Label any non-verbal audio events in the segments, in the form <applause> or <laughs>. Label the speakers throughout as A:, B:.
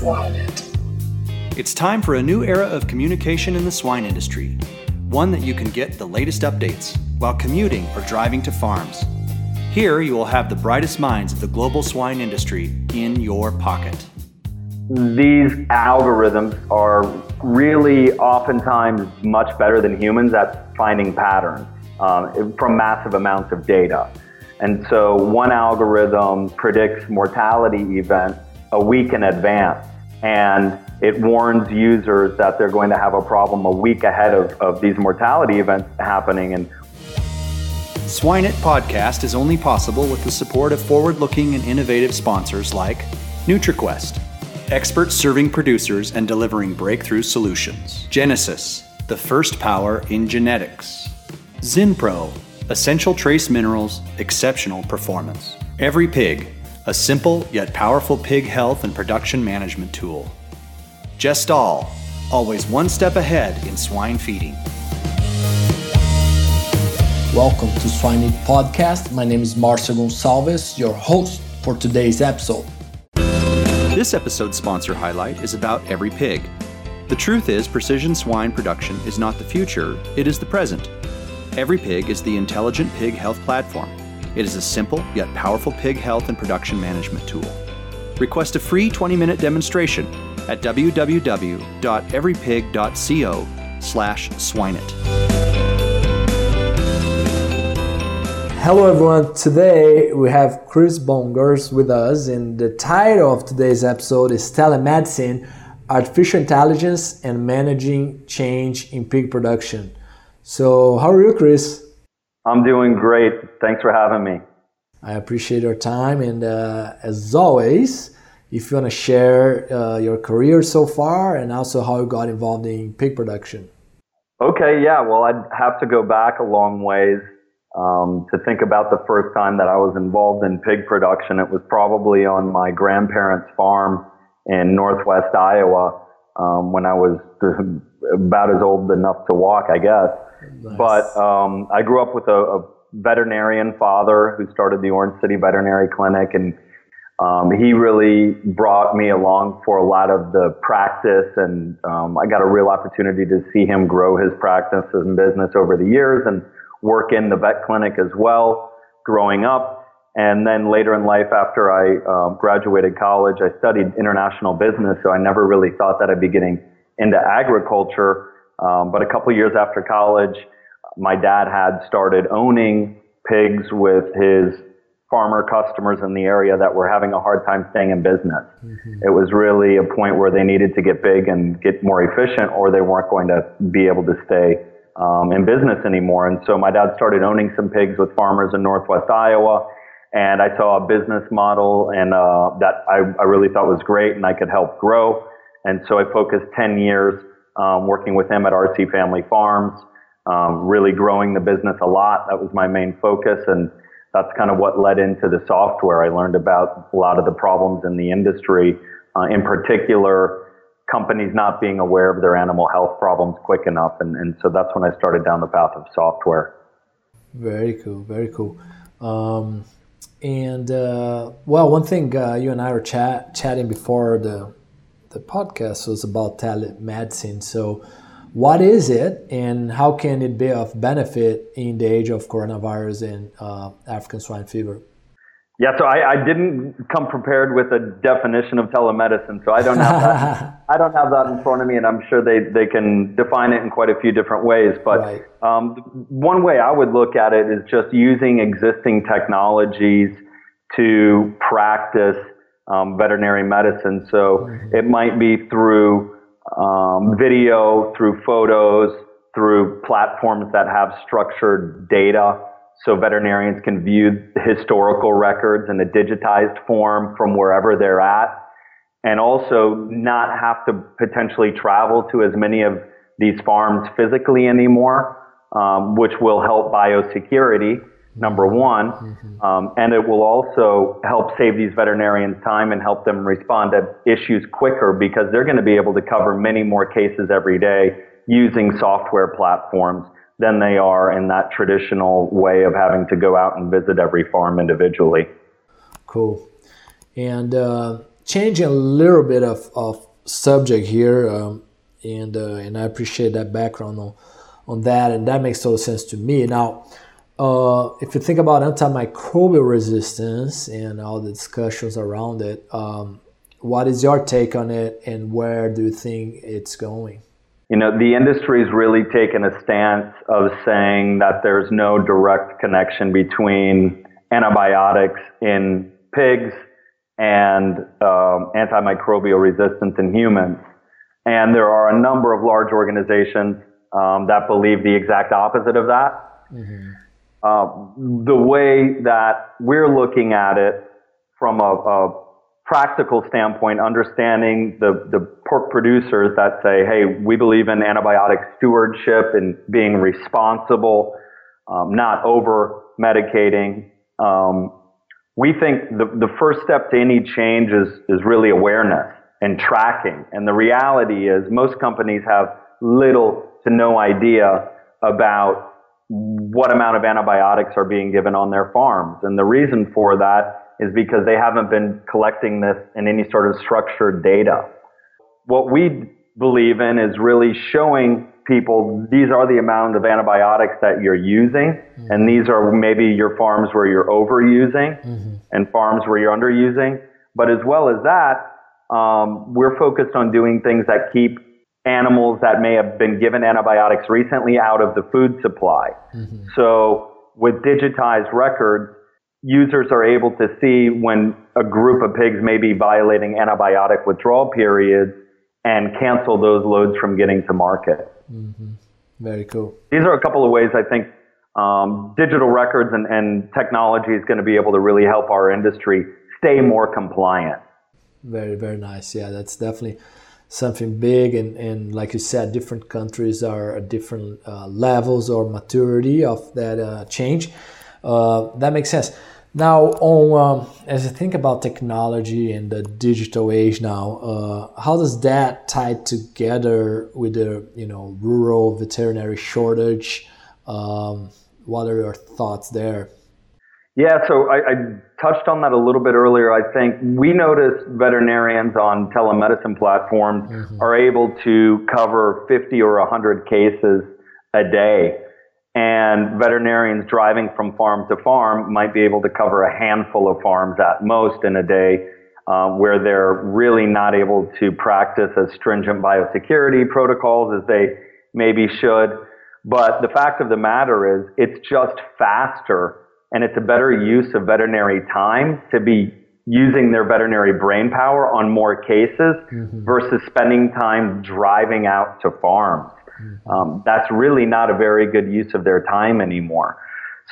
A: Swine
B: It's time for a new era of communication in the swine industry, one that you can get the latest updates while commuting or driving to farms. Here you will have the brightest minds of the global swine industry in your pocket.
C: These algorithms are really oftentimes much better than humans at finding patterns um, from massive amounts of data. And so one algorithm predicts mortality events a week in advance and it warns users that they're going to have a problem a week ahead of, of these mortality events happening. And
B: SwineIt podcast is only possible with the support of forward-looking and innovative sponsors like NutriQuest, experts serving producers and delivering breakthrough solutions. Genesus, the first power in genetics. Zinpro, essential trace minerals, exceptional performance. EveryPig, a simple yet powerful pig health and production management tool. Gestal, always one step ahead in swine feeding.
A: Welcome to Swine SwineIt Podcast. My name is Marcio Gonçalves, your host for today's episode.
B: This episode's sponsor highlight is about EveryPig. The truth is, precision swine production is not the future, it is the present. EveryPig is the intelligent pig health platform. It is a simple yet powerful pig health and production management tool. Request a free 20-minute demonstration at www.everypig.co slash swineit.
A: Hello everyone, today we have Chris Bomgaars with us and the title of today's episode is Telemedicine, Artificial Intelligence and Managing Change in Pig Production. So, how are you, Chris?
C: I'm doing great. Thanks for having me.
A: I appreciate your time, and uh, as always, if you want to share uh, your career so far and also how you got involved in pig production.
C: Okay, yeah. Well, I'd have to go back a long ways um, to think about the first time that I was involved in pig production. It was probably on my grandparents' farm in northwest Iowa um, when I was <laughs> about as old enough to walk, I guess. Nice. But um, I grew up with a, a, veterinarian father who started the Orange City Veterinary Clinic, and um, he really brought me along for a lot of the practice, and um, I got a real opportunity to see him grow his practice and business over the years, and work in the vet clinic as well. Growing up, and then later in life, after I um, graduated college, I studied international business, so I never really thought that I'd be getting into agriculture. Um, but a couple years after college, my dad had started owning pigs with his farmer customers in the area that were having a hard time staying in business. Mm-hmm. It was really a point where they needed to get big and get more efficient, or they weren't going to be able to stay um, in business anymore. And so my dad started owning some pigs with farmers in Northwest Iowa. And I saw a business model and uh, that I, I really thought was great and I could help grow. And so I focused 10 years um, working with him at RC Family Farms, um, really growing the business a lot. That was my main focus, and that's kind of what led into the software. I learned about a lot of the problems in the industry, uh, in particular, companies not being aware of their animal health problems quick enough, and, and so that's when I started down the path of software.
A: Very cool, very cool. Um, and uh, well, one thing uh, you and I were chat, chatting before the the podcast was about telemedicine. So, what is it, and how can it be of benefit in the age of coronavirus and uh, African swine fever?
C: Yeah, so I, I, didn't come prepared with a definition of telemedicine, so I don't have that. <laughs> I don't have that in front of me, and I'm sure they, they can define it in quite a few different ways. But right. um, one way I would look at it is just using existing technologies to practice um, veterinary medicine. So it might be through um, video, through photos, through platforms that have structured data. So veterinarians can view historical records in a digitized form from wherever they're at and also not have to potentially travel to as many of these farms physically anymore, um, which will help biosecurity number one. Mm-hmm. Um, and it will also help save these veterinarians time and help them respond to issues quicker because they're going to be able to cover many more cases every day using software platforms than they are in that traditional way of having to go out and visit every farm individually.
A: Cool. And uh, changing a little bit of, of subject here, um, and uh, and I appreciate that background on on that, and that makes total sense to me. Now, uh, if you think about antimicrobial resistance and all the discussions around it, um, what is your take on it, and where do you think it's going?
C: You know, the industry has really taken a stance of saying that there's no direct connection between antibiotics in pigs and um, antimicrobial resistance in humans. And there are a number of large organizations um, that believe the exact opposite of that. Mm-hmm. Uh, the way that we're looking at it from a, a practical standpoint, understanding the, the pork producers that say, hey, we believe in antibiotic stewardship and being responsible, um, not over medicating. Um, we think the, the first step to any change is, is really awareness and tracking. And the reality is most companies have little to no idea about what amount of antibiotics are being given on their farms. And the reason for that is because they haven't been collecting this in any sort of structured data. What we believe in is really showing people these are the amount of antibiotics that you're using, mm-hmm. and these are maybe your farms where you're overusing mm-hmm. and farms where you're underusing. But as well as that, um, we're focused on doing things that keep animals that may have been given antibiotics recently out of the food supply. Mm-hmm. So with digitized records, users are able to see when a group of pigs may be violating antibiotic withdrawal periods and cancel those loads from getting to market.
A: Mm-hmm. Very cool.
C: These are a couple of ways I think um, digital records and, and technology is going to be able to really help our industry stay more compliant.
A: Very, very nice. Yeah, that's definitely something big and, and like you said different countries are at different uh, levels or maturity of that uh, change. Uh, that makes sense. Now on um, as i think about technology and the digital age now uh, how does that tie together with the you know rural veterinary shortage? Um, what are your thoughts there
C: yeah, so I, I, touched on that a little bit earlier. I think we notice veterinarians on telemedicine platforms mm-hmm. are able to cover 50 or 100 cases a day. And veterinarians driving from farm to farm might be able to cover a handful of farms at most in a day, uh, where they're really not able to practice as stringent biosecurity protocols as they maybe should. But the fact of the matter is, it's just faster and it's a better use of veterinary time to be using their veterinary brain power on more cases mm-hmm. versus spending time driving out to farms. Mm-hmm. Um, that's really not a very good use of their time anymore.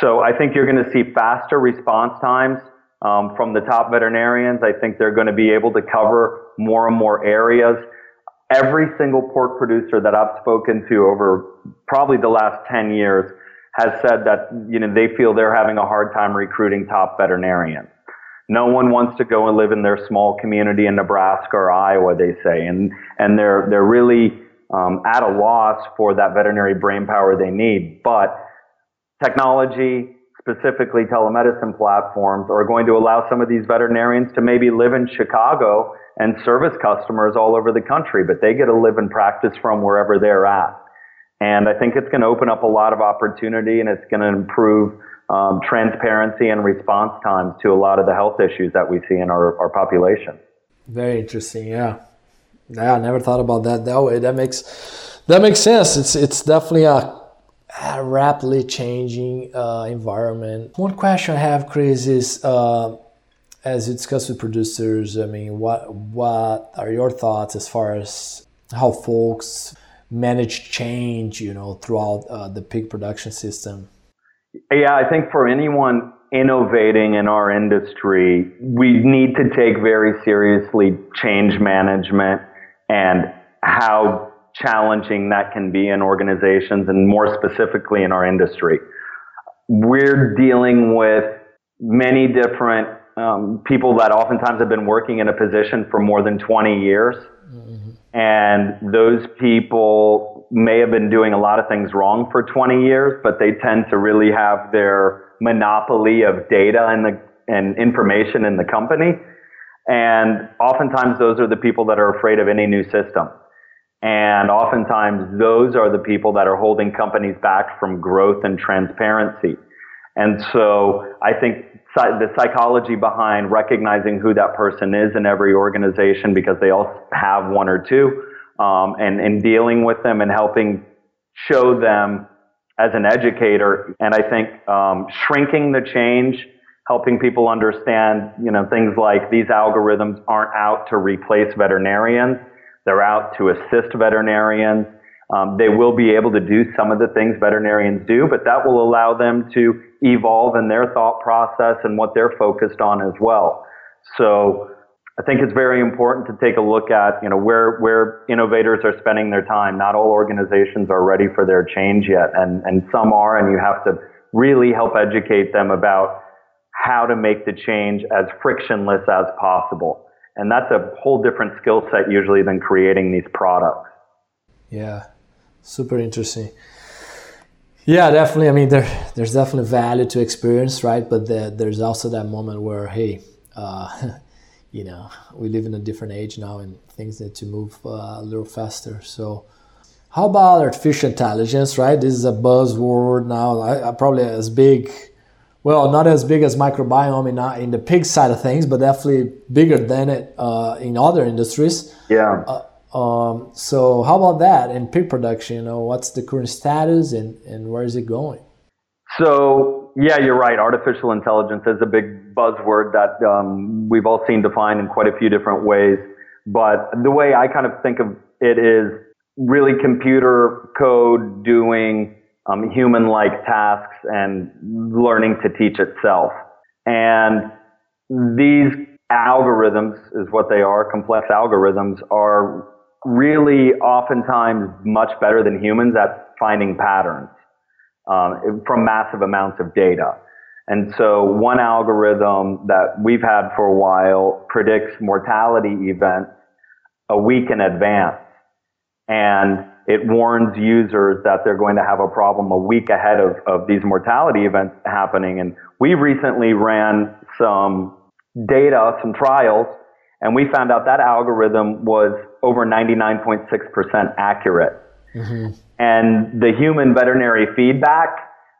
C: So I think you're going to see faster response times um, from the top veterinarians. I think they're going to be able to cover more and more areas. Every single pork producer that I've spoken to over probably the last 10 years has said that you know they feel they're having a hard time recruiting top veterinarians. No one wants to go and live in their small community in Nebraska or Iowa, they say, and and they're they're really um, at a loss for that veterinary brain power they need. But technology, specifically telemedicine platforms, are going to allow some of these veterinarians to maybe live in Chicago and service customers all over the country, but they get to live and practice from wherever they're at. And I think it's going to open up a lot of opportunity and it's going to improve um, transparency and response times to a lot of the health issues that we see in our, our population.
A: Very interesting. Yeah. Yeah, I never thought about that that way. That makes that makes sense. It's it's definitely a, a rapidly changing uh, environment. One question I have, Chris, is uh, as you discuss with producers. I mean, what what are your thoughts as far as how folks manage change, you know, throughout uh, the pig production system?
C: Yeah, I think for anyone innovating in our industry, we need to take very seriously change management and how challenging that can be in organizations and more specifically in our industry. We're dealing with many different um, people that oftentimes have been working in a position for more than 20 years. Mm-hmm. And those people may have been doing a lot of things wrong for 20 years, but they tend to really have their monopoly of data and the and information in the company. And oftentimes those are the people that are afraid of any new system. And oftentimes those are the people that are holding companies back from growth and transparency. And so I think the psychology behind recognizing who that person is in every organization because they all have one or two, um, and, and dealing with them and helping show them as an educator. And I think um, shrinking the change, helping people understand, you know, things like these algorithms aren't out to replace veterinarians; they're out to assist veterinarians. Um, they will be able to do some of the things veterinarians do, but that will allow them to evolve in their thought process and what they're focused on as well. So I think it's very important to take a look at, you know, where, where innovators are spending their time. Not all organizations are ready for their change yet, and, and some are, and you have to really help educate them about how to make the change as frictionless as possible. And that's a whole different skill set usually than creating these products.
A: Yeah, super interesting. Yeah, definitely. I mean, there, there's definitely value to experience, right? But the, there's also that moment where, hey, uh, <laughs> you know, we live in a different age now and things need to move uh, a little faster. So, how about artificial intelligence, right? This is a buzzword now, I, I probably as big, well, not as big as microbiome in, in the pig side of things, but definitely bigger than it uh, in other industries.
C: Yeah.
A: Um, so, how about that in pig production? You know, what's the current status and, and where is it going?
C: So, yeah, you're right. Artificial intelligence is a big buzzword that um, we've all seen defined in quite a few different ways. But the way I kind of think of it is really computer code doing um, human like tasks and learning to teach itself. And these algorithms is what they are, complex algorithms are really oftentimes much better than humans at finding patterns um, from massive amounts of data. And so one algorithm that we've had for a while predicts mortality events a week in advance. And it warns users that they're going to have a problem a week ahead of, of these mortality events happening. And we recently ran some data, some trials, and we found out that algorithm was over 99.6% accurate. Mm-hmm. And the human veterinary feedback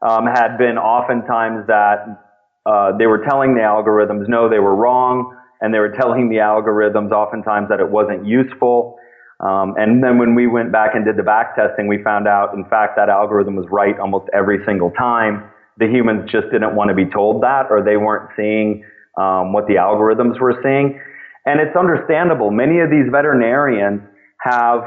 C: um, had been oftentimes that uh, they were telling the algorithms no, they were wrong, and they were telling the algorithms oftentimes that it wasn't useful. Um, and then when we went back and did the back testing, we found out, in fact, that algorithm was right almost every single time. The humans just didn't want to be told that, or they weren't seeing um, what the algorithms were seeing. And it's understandable. Many of these veterinarians have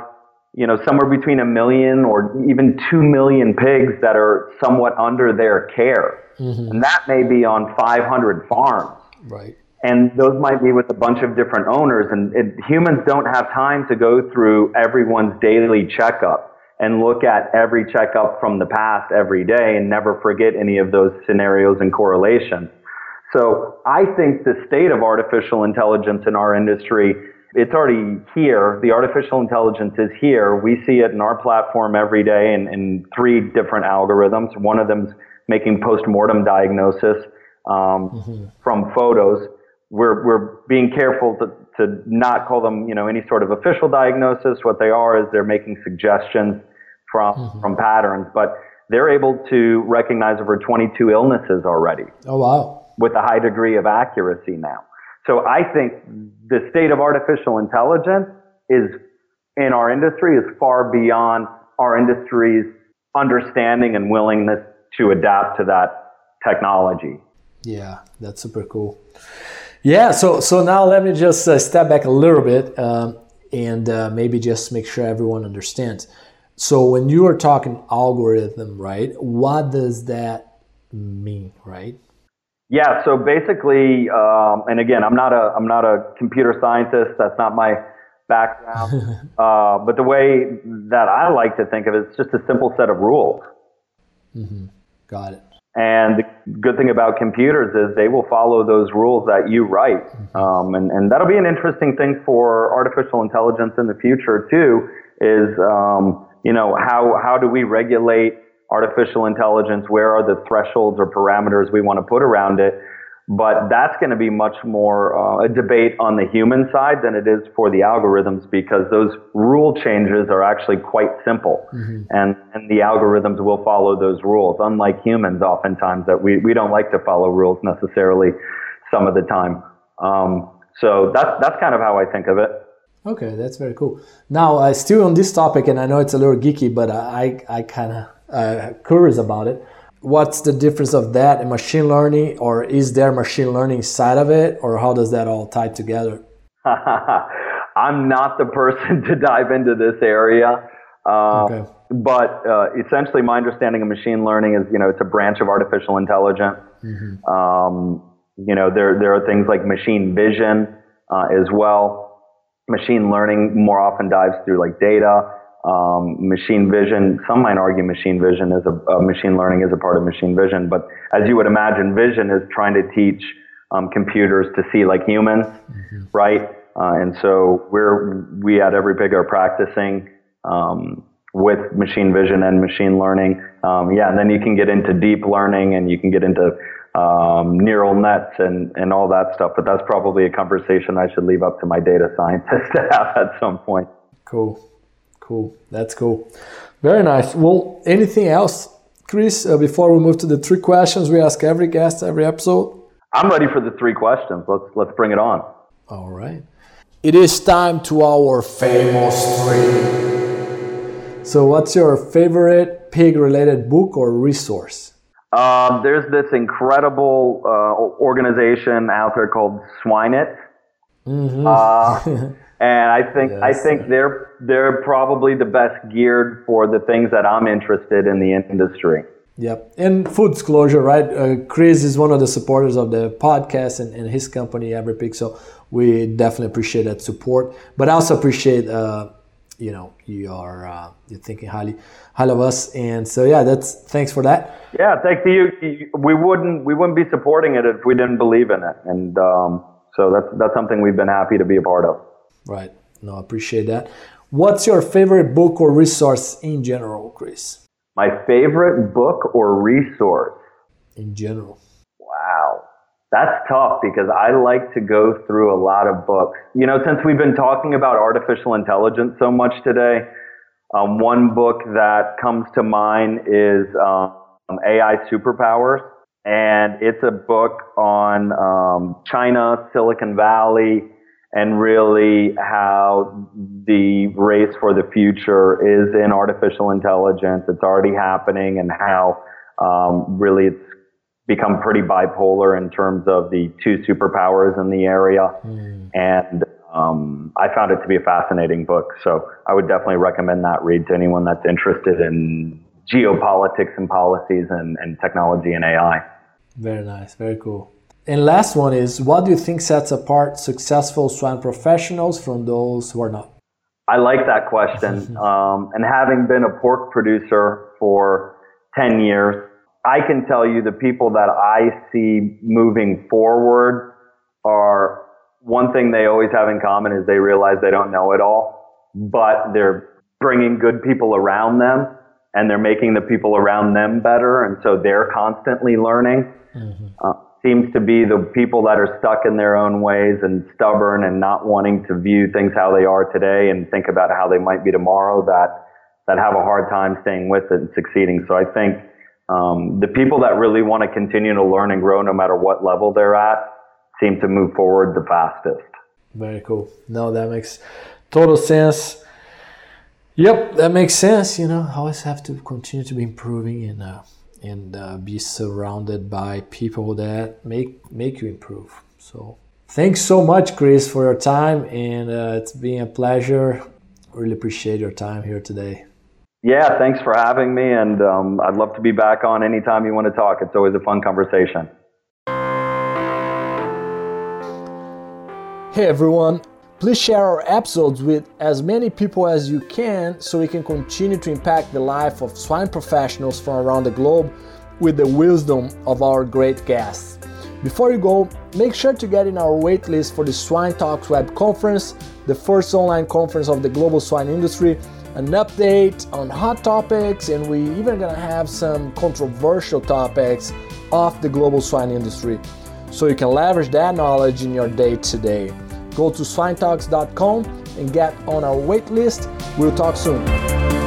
C: you know, somewhere between a million or even two million pigs that are somewhat under their care. Mm-hmm. And that may be on 500 farms.
A: Right.
C: And those might be with a bunch of different owners. And it, humans don't have time to go through everyone's daily checkup and look at every checkup from the past every day and never forget any of those scenarios and correlations. So I think the state of artificial intelligence in our industry it's already here. The artificial intelligence is here. We see it in our platform every day in, in three different algorithms. One of them's making post-mortem diagnosis um, mm-hmm. from photos. We're, we're being careful to, to not call them, you know, any sort of official diagnosis. What they are is they're making suggestions from, mm-hmm. from patterns, but they're able to recognize over 22 illnesses already.
A: Oh, wow.
C: With a high degree of accuracy now. So I think the state of artificial intelligence is in our industry is far beyond our industry's understanding and willingness to adapt to that technology.
A: Yeah, that's super cool. Yeah, so so now let me just uh, step back a little bit um, and uh, maybe just make sure everyone understands. So when you are talking algorithm, right? What does that mean, right?
C: Yeah, so basically, um, and again, I'm not a I'm not a computer scientist. That's not my background. <laughs> uh, but the way that I like to think of it, it's just a simple set of rules.
A: Mm-hmm. Got it.
C: And the good thing about computers is they will follow those rules that you write. Mm-hmm. Um, and, and that'll be an interesting thing for artificial intelligence in the future too, is, um, you know, how, how do we regulate artificial intelligence, where are the thresholds or parameters we want to put around it. But that's going to be much more uh, a debate on the human side than it is for the algorithms because those rule changes are actually quite simple. Mm-hmm. And, and the algorithms will follow those rules, unlike humans oftentimes that we, we don't like to follow rules necessarily some of the time. Um, so that's, that's kind of how I think of it.
A: Okay, that's very cool. Now, uh, still on this topic, and I know it's a little geeky, but I, I kind of uh, curious about it. What's the difference of that and machine learning or is there machine learning side of it or how does that all tie together? <laughs>
C: I'm not the person <laughs> to dive into this area uh, okay. but uh, essentially my understanding of machine learning is you know it's a branch of artificial intelligence. Mm-hmm. um, you know there, there are things like machine vision uh, as well. Machine learning more often dives through like data um, machine vision. Some might argue machine vision is a, uh, machine learning is a part of machine vision, but as you would imagine, vision is trying to teach um, computers to see like humans, mm-hmm. right? Uh, and so we're we at Everypig are practicing um, with machine vision and machine learning. Um, yeah, and then you can get into deep learning and you can get into um, neural nets and, and all that stuff. But that's probably a conversation I should leave up to my data scientists <laughs> to have at some point.
A: Cool. Cool. That's cool. Very nice. Well, anything else, Chris, uh, before we move to the three questions we ask every guest every episode?
C: I'm ready for the three questions. Let's let's bring it on.
A: All right. It is time to our famous three. So, what's your favorite pig-related book or resource?
C: Uh, there's this incredible uh, organization out there called Swine.it. Mm-hmm. Uh, <laughs> and I think yes. I think they're they're probably the best geared for the things that I'm interested in the industry.
A: Yep, and full disclosure, right? Uh, Chris is one of the supporters of the podcast and, and his company Everypig, so we definitely appreciate that support. But I also appreciate, uh, you know, you are uh, you're thinking highly highly of us, and so yeah, that's thanks for that.
C: Yeah, thanks to you. We wouldn't we wouldn't be supporting it if we didn't believe in it, and um, so that's that's something we've been happy to be a part of.
A: Right. No, I appreciate that. What's your favorite book or resource in general, Chris?
C: My favorite book or resource?
A: In general.
C: Wow. That's tough because I like to go through a lot of books. You know, since we've been talking about artificial intelligence so much today, um, one book that comes to mind is um, AI Superpowers. And it's a book on um, China, Silicon Valley, and really how the race for the future is in artificial intelligence. It's already happening, and how um, really it's become pretty bipolar in terms of the two superpowers in the area. Mm. And um, I found it to be a fascinating book. So I would definitely recommend that read to anyone that's interested in geopolitics and policies and, and technology and AI.
A: Very nice. Very cool. And last one is what do you think sets apart successful swine professionals from those who are not?
C: I like that question. <laughs> um, and having been a pork producer for 10 years, I can tell you the people that I see moving forward are one thing they always have in common is they realize they don't know it all, but they're bringing good people around them and they're making the people around them better. And so they're constantly learning. Mm-hmm. Uh, seems to be the people that are stuck in their own ways and stubborn and not wanting to view things how they are today and think about how they might be tomorrow that that have a hard time staying with it and succeeding. So I think um, the people that really want to continue to learn and grow no matter what level they're at seem to move forward the fastest.
A: Very cool. No, that makes total sense. Yep, that makes sense. You know, always have to continue to be improving and uh, and uh, be surrounded by people that make make you improve. So thanks so much, Chris, for your time, and uh, it's been a pleasure. Really appreciate your time here today.
C: Yeah, thanks for having me, and um, I'd love to be back on anytime you want to talk. It's always a fun conversation.
A: Hey everyone, Please share our episodes with as many people as you can so we can continue to impact the life of swine professionals from around the globe with the wisdom of our great guests. Before you go, make sure to get in our waitlist for the Swine Talks Web Conference, the first online conference of the global swine industry, an update on hot topics, and we even gonna have some controversial topics of the global swine industry. so you can leverage that knowledge in your day to day. Go to swinetalks.com and get on our wait list. We'll talk soon.